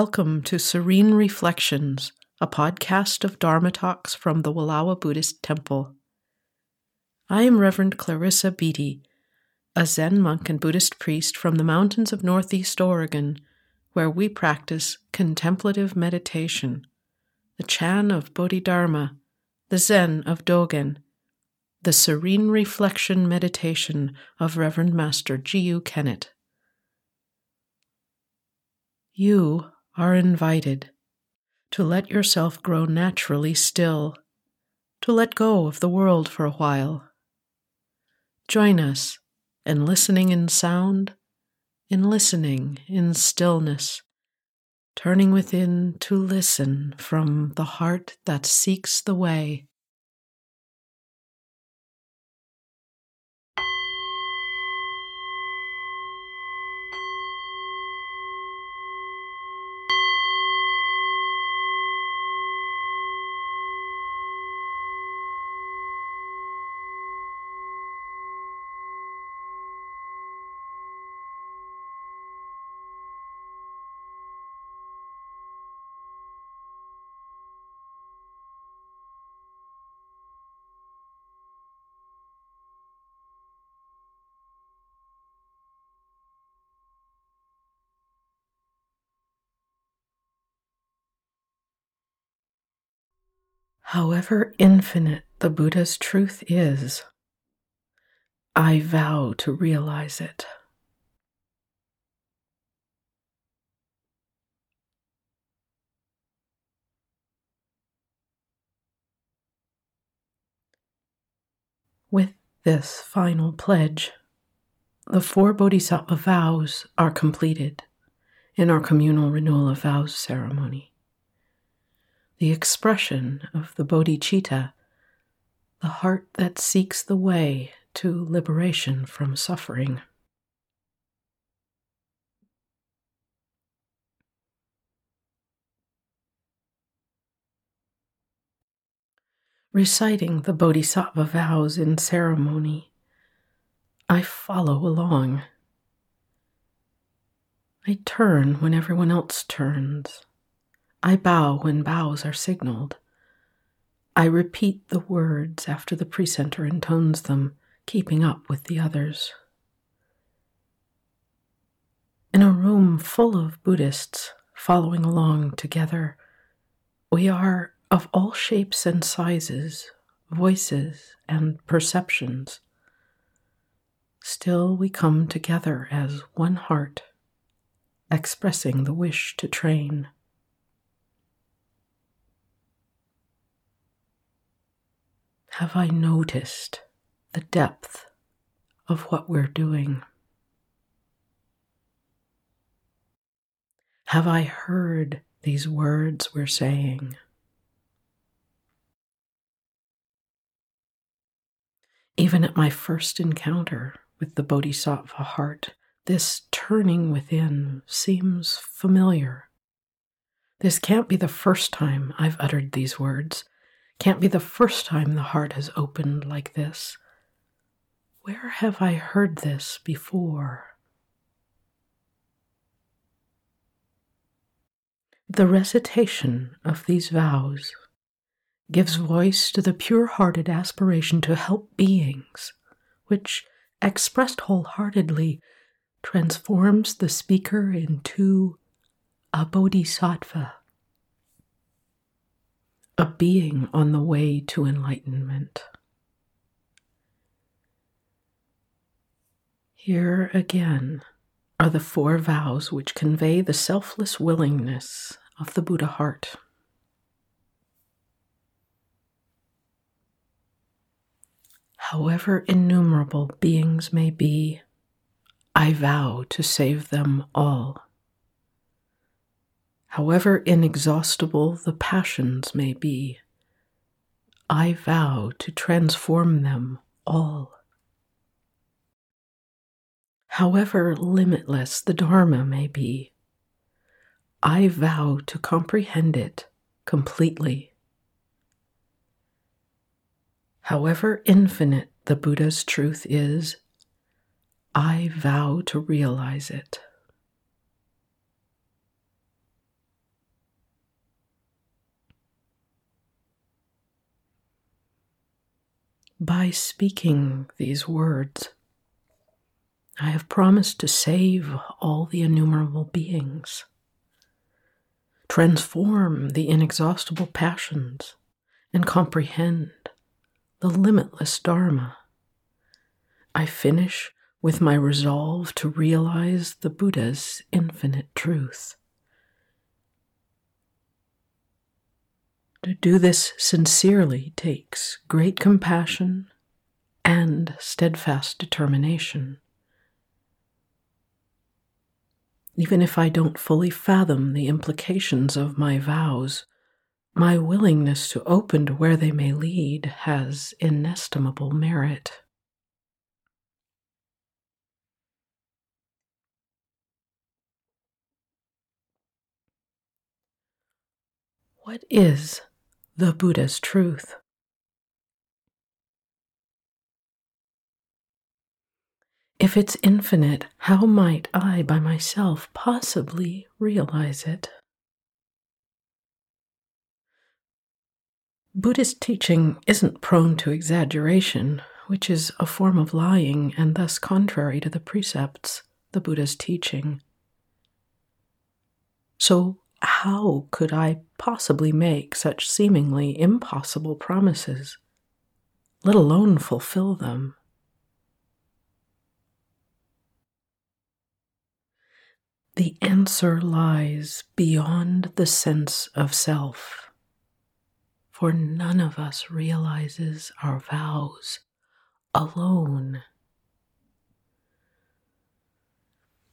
Welcome to Serene Reflections, a podcast of Dharma talks from the Wallowa Buddhist Temple. I am Reverend Clairissa Beattie, a Zen monk and Buddhist priest from the mountains of Northeast Oregon, where we practice contemplative meditation, the Chan of Bodhidharma, the Zen of Dogen, the Serene Reflection Meditation of Reverend Master Jiyu Kennett you are invited. To let yourself grow naturally still, to let go of the world for a while. Join us in listening in sound, in listening in stillness, turning within to listen from the heart that seeks the way However infinite the Buddha's truth is, I vow to realize it. With this final pledge, the four Bodhisattva vows are completed in our communal renewal of vows ceremony the expression of the bodhicitta, the heart that seeks the way to liberation from suffering. Reciting the Bodhisattva vows in ceremony, I follow along. I turn when everyone else turns. I bow when bows are signaled. I repeat the words after the precentor intones them, keeping up with the others. In a room full of Buddhists following along together, we are of all shapes and sizes, voices and perceptions. Still, we come together as one heart, expressing the wish to train. Have I noticed the depth of what we're doing? Have I heard these words we're saying? Even at my first encounter with the Bodhisattva heart, this turning within seems familiar. This can't be the first time I've uttered these words. Can't be the first time the heart has opened like this. Where have I heard this before? The recitation of these vows gives voice to the pure hearted aspiration to help beings, which, expressed wholeheartedly, transforms the speaker into a bodhisattva a being on the way to enlightenment. Here again are the four vows which convey the selfless willingness of the Buddha heart. However innumerable beings may be, I vow to save them all however inexhaustible the passions may be, I vow to transform them all. However limitless the Dharma may be, I vow to comprehend it completely. However infinite the Buddha's truth is, I vow to realize it. By speaking these words, I have promised to save all the innumerable beings, transform the inexhaustible passions, and comprehend the limitless Dharma. I finish with my resolve to realize the Buddha's infinite truth. To do this sincerely takes great compassion and steadfast determination. Even if I don't fully fathom the implications of my vows, my willingness to open to where they may lead has inestimable merit. What is the Buddha's truth? If it's infinite, how might I by myself possibly realize it? Buddhist teaching isn't prone to exaggeration, which is a form of lying and thus contrary to the precepts the Buddha's teaching. So, how could I possibly make such seemingly impossible promises, let alone fulfill them? The answer lies beyond the sense of self, for none of us realizes our vows alone.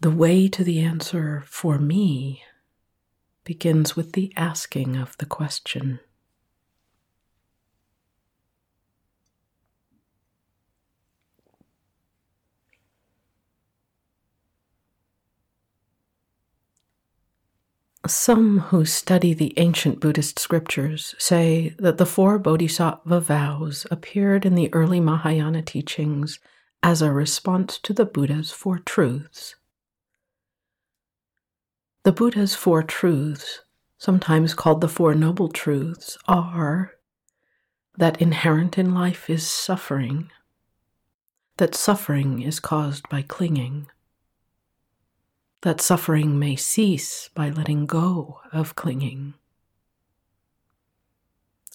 The way to the answer for me begins with the asking of the question. Some who study the ancient Buddhist scriptures say that the four bodhisattva vows appeared in the early Mahayana teachings as a response to the Buddha's four truths the Buddha's Four Truths, sometimes called the Four Noble Truths, are that inherent in life is suffering, that suffering is caused by clinging, that suffering may cease by letting go of clinging,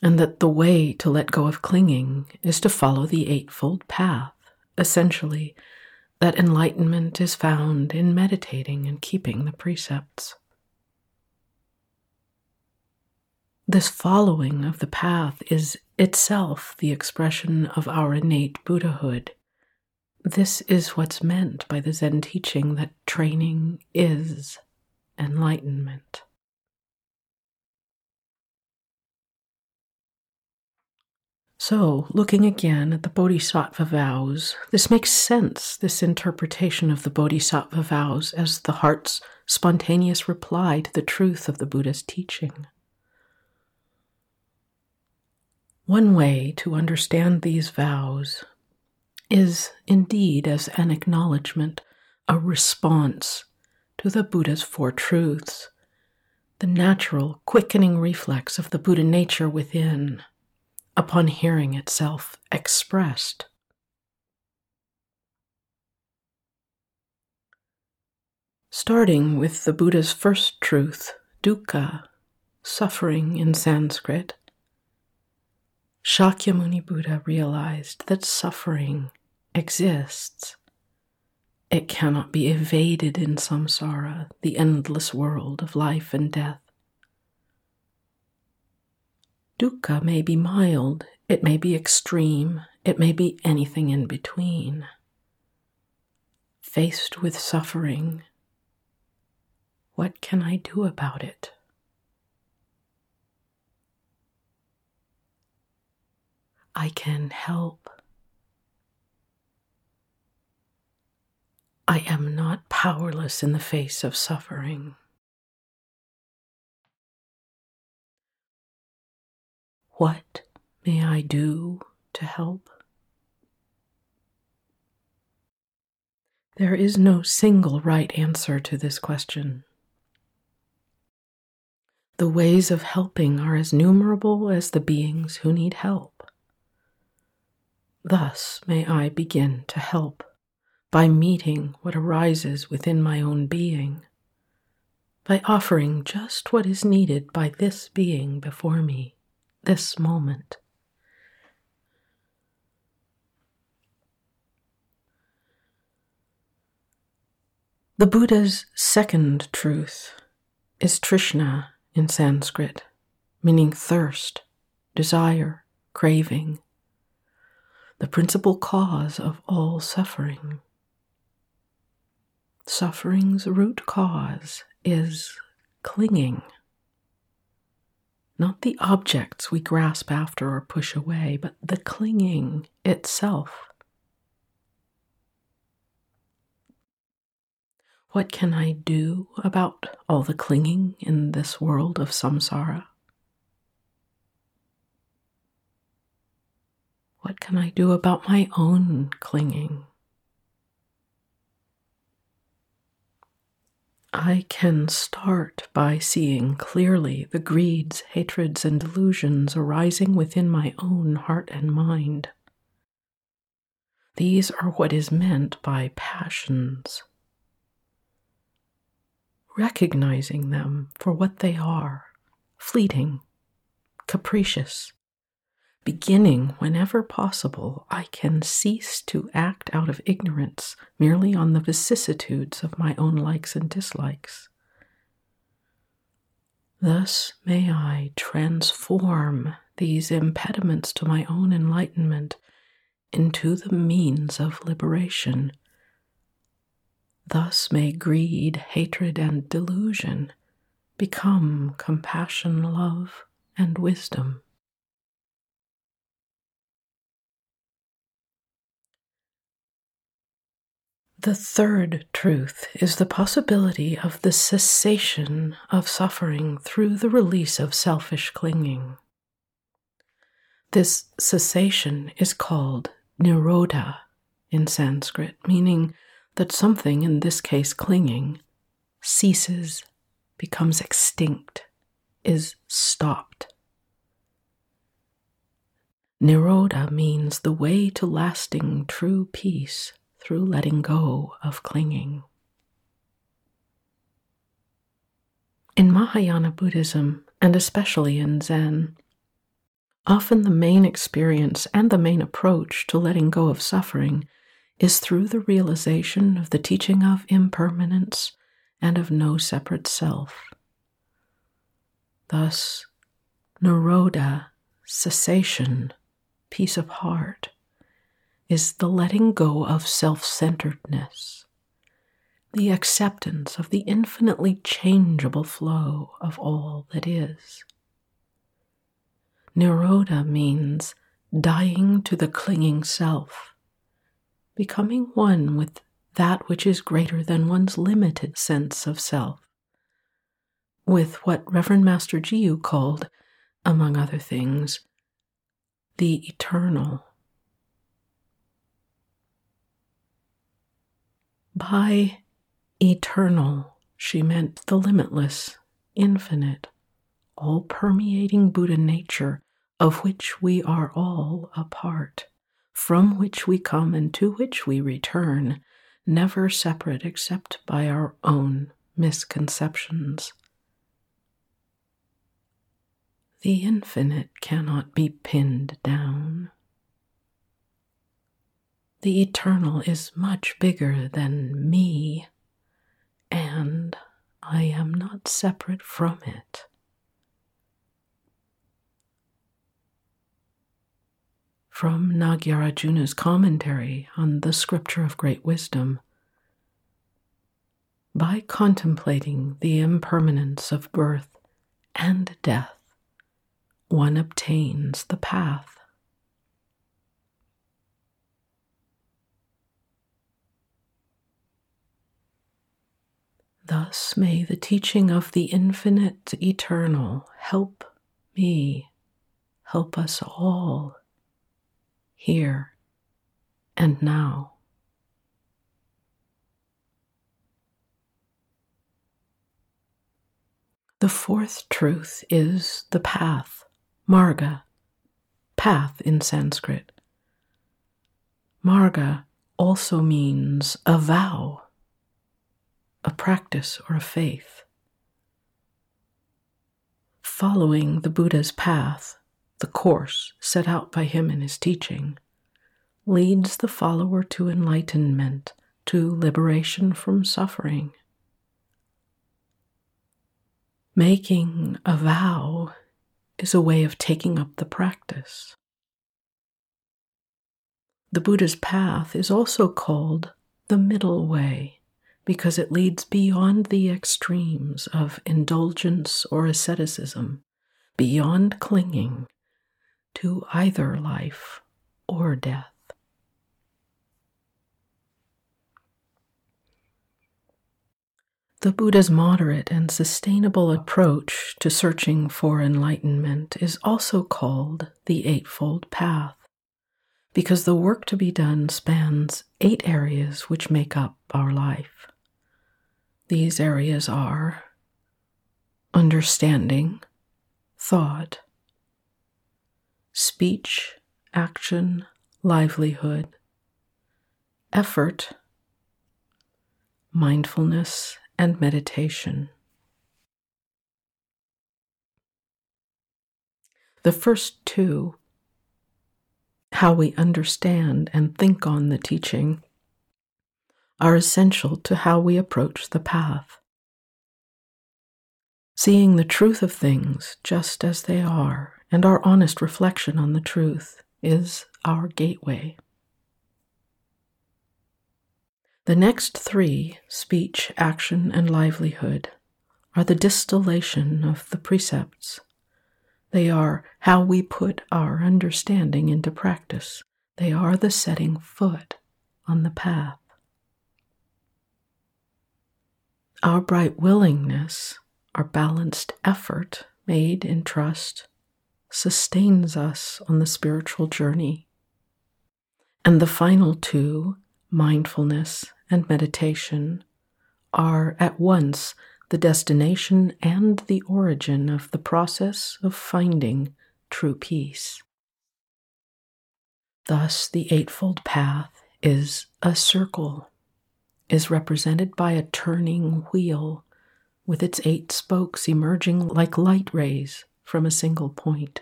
and that the way to let go of clinging is to follow the Eightfold Path, essentially that enlightenment is found in meditating and keeping the precepts. This following of the path is itself the expression of our innate Buddhahood. This is what's meant by the Zen teaching that training is enlightenment. So, looking again at the Bodhisattva vows, this makes sense, this interpretation of the Bodhisattva vows as the heart's spontaneous reply to the truth of the Buddha's teaching. One way to understand these vows is indeed as an acknowledgement, a response to the Buddha's Four Truths, the natural, quickening reflex of the Buddha nature within upon hearing itself expressed. Starting with the Buddha's first truth, dukkha, suffering in Sanskrit, Shakyamuni Buddha realized that suffering exists. It cannot be evaded in samsara, the endless world of life and death. Dukkha may be mild, it may be extreme, it may be anything in between. Faced with suffering, what can I do about it? I can help. I am not powerless in the face of suffering. What may I do to help? There is no single right answer to this question. The ways of helping are as numerable as the beings who need help. Thus may I begin to help by meeting what arises within my own being, by offering just what is needed by this being before me, this moment. The Buddha's second truth is Trishna in Sanskrit, meaning thirst, desire, craving, the principal cause of all suffering. Suffering's root cause is clinging, not the objects we grasp after or push away, but the clinging itself. What can I do about all the clinging in this world of samsara? What can I do about my own clinging? I can start by seeing clearly the greeds, hatreds, and delusions arising within my own heart and mind. These are what is meant by passions recognizing them for what they are fleeting, capricious. Beginning whenever possible, I can cease to act out of ignorance merely on the vicissitudes of my own likes and dislikes. Thus may I transform these impediments to my own enlightenment into the means of liberation Thus may greed, hatred, and delusion become compassion, love, and wisdom. The third truth is the possibility of the cessation of suffering through the release of selfish clinging. This cessation is called nirodha in Sanskrit, meaning that something, in this case clinging, ceases, becomes extinct, is stopped. Nirodha means the way to lasting true peace through letting go of clinging. In Mahayana Buddhism, and especially in Zen, often the main experience and the main approach to letting go of suffering is through the realization of the teaching of impermanence and of no separate self. Thus, Nirodha, cessation, peace of heart, is the letting go of self centeredness, the acceptance of the infinitely changeable flow of all that is. Nirodha means dying to the clinging self becoming one with that which is greater than one's limited sense of self, with what Reverend Master Jiyu called, among other things, the eternal. By eternal, she meant the limitless, infinite, all permeating Buddha nature of which we are all a part from which we come and to which we return, never separate except by our own misconceptions. The infinite cannot be pinned down. The eternal is much bigger than me, and I am not separate from it. from Nagarjuna's commentary on the Scripture of Great Wisdom. By contemplating the impermanence of birth and death, one obtains the path. Thus may the teaching of the infinite eternal help me, help us all here and now. The fourth truth is the path, marga, path in Sanskrit. Marga also means a vow, a practice, or a faith. Following the Buddha's path, the course set out by him in his teaching, leads the follower to enlightenment, to liberation from suffering. Making a vow is a way of taking up the practice. The Buddha's path is also called the middle way because it leads beyond the extremes of indulgence or asceticism, beyond clinging to either life or death. The Buddha's moderate and sustainable approach to searching for enlightenment is also called the Eightfold Path because the work to be done spans eight areas which make up our life. These areas are understanding, thought, speech, action, livelihood, effort, mindfulness, and meditation. The first two how we understand and think on the teaching are essential to how we approach the path. Seeing the truth of things just as they are and our honest reflection on the truth is our gateway. The next three, speech, action, and livelihood, are the distillation of the precepts they are how we put our understanding into practice. They are the setting foot on the path. Our bright willingness, our balanced effort made in trust, sustains us on the spiritual journey. And the final two, mindfulness and meditation, are at once the destination and the origin of the process of finding true peace. Thus, the Eightfold Path is a circle, is represented by a turning wheel with its eight spokes emerging like light rays from a single point,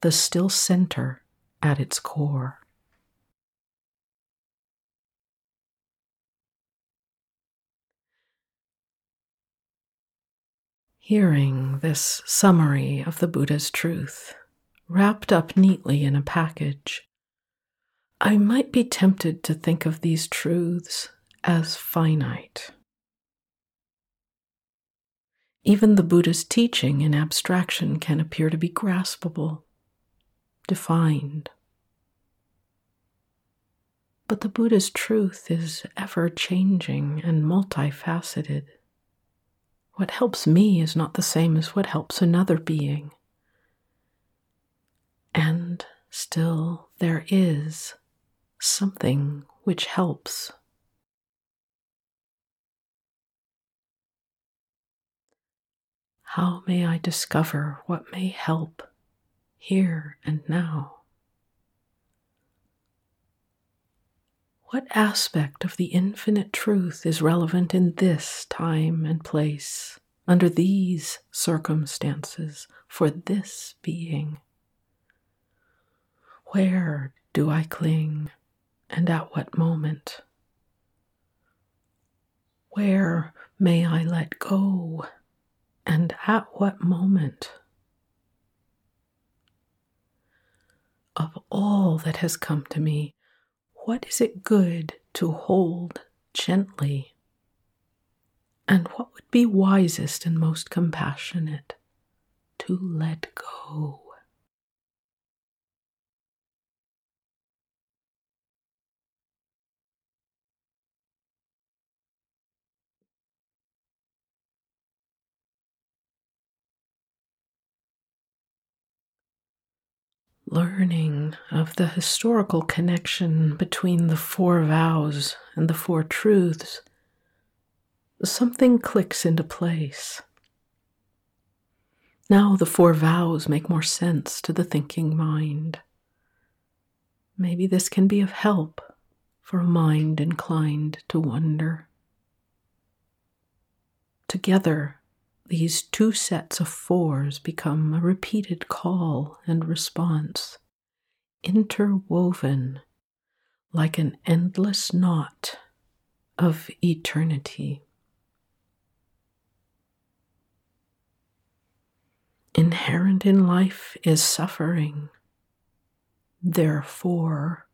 the still center at its core. Hearing this summary of the Buddha's truth, wrapped up neatly in a package, I might be tempted to think of these truths as finite. Even the Buddha's teaching in abstraction can appear to be graspable, defined. But the Buddha's truth is ever changing and multifaceted. What helps me is not the same as what helps another being. And still, there is something which helps. How may I discover what may help here and now? What aspect of the infinite truth is relevant in this time and place, under these circumstances, for this being? Where do I cling, and at what moment? Where may I let go, and at what moment? Of all that has come to me, what is it good to hold gently? And what would be wisest and most compassionate to let go? Learning of the historical connection between the four vows and the four truths, something clicks into place. Now the four vows make more sense to the thinking mind. Maybe this can be of help for a mind inclined to wonder. Together, these two sets of fours become a repeated call and response, interwoven like an endless knot of eternity. Inherent in life is suffering. Therefore,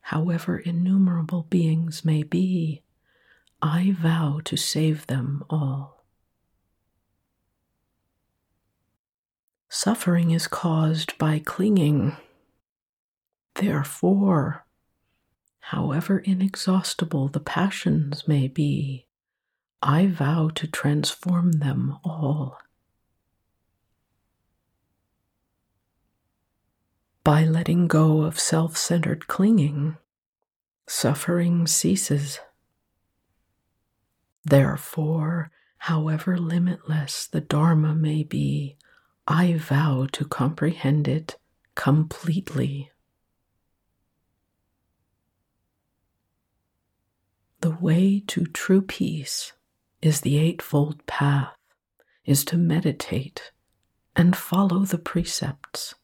however innumerable beings may be, I vow to save them all. Suffering is caused by clinging. Therefore, however inexhaustible the passions may be, I vow to transform them all. By letting go of self centered clinging, suffering ceases. Therefore, however limitless the Dharma may be, I vow to comprehend it completely. The way to true peace is the Eightfold Path, is to meditate and follow the precepts.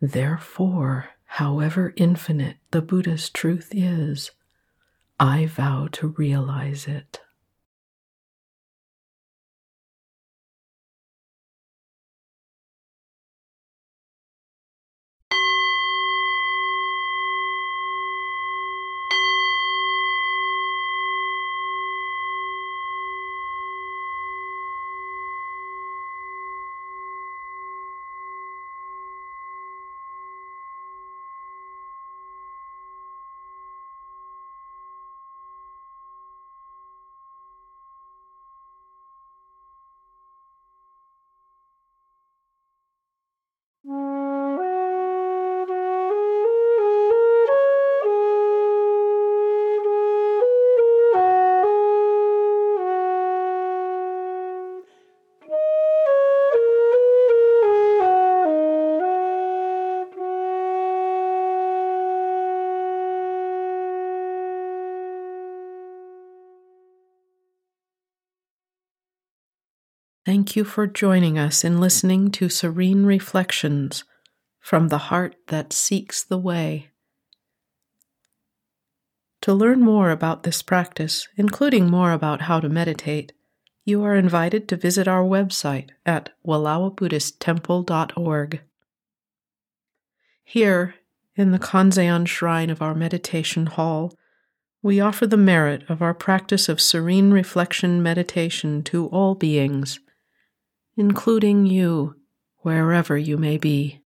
Therefore, however infinite the Buddha's truth is, I vow to realize it. Thank you for joining us in listening to Serene Reflections from the Heart That Seeks the Way. To learn more about this practice, including more about how to meditate, you are invited to visit our website at wallowabuddhisttemple.org. Here, in the Kanzeon shrine of our meditation hall, we offer the merit of our practice of serene reflection meditation to all beings including you, wherever you may be.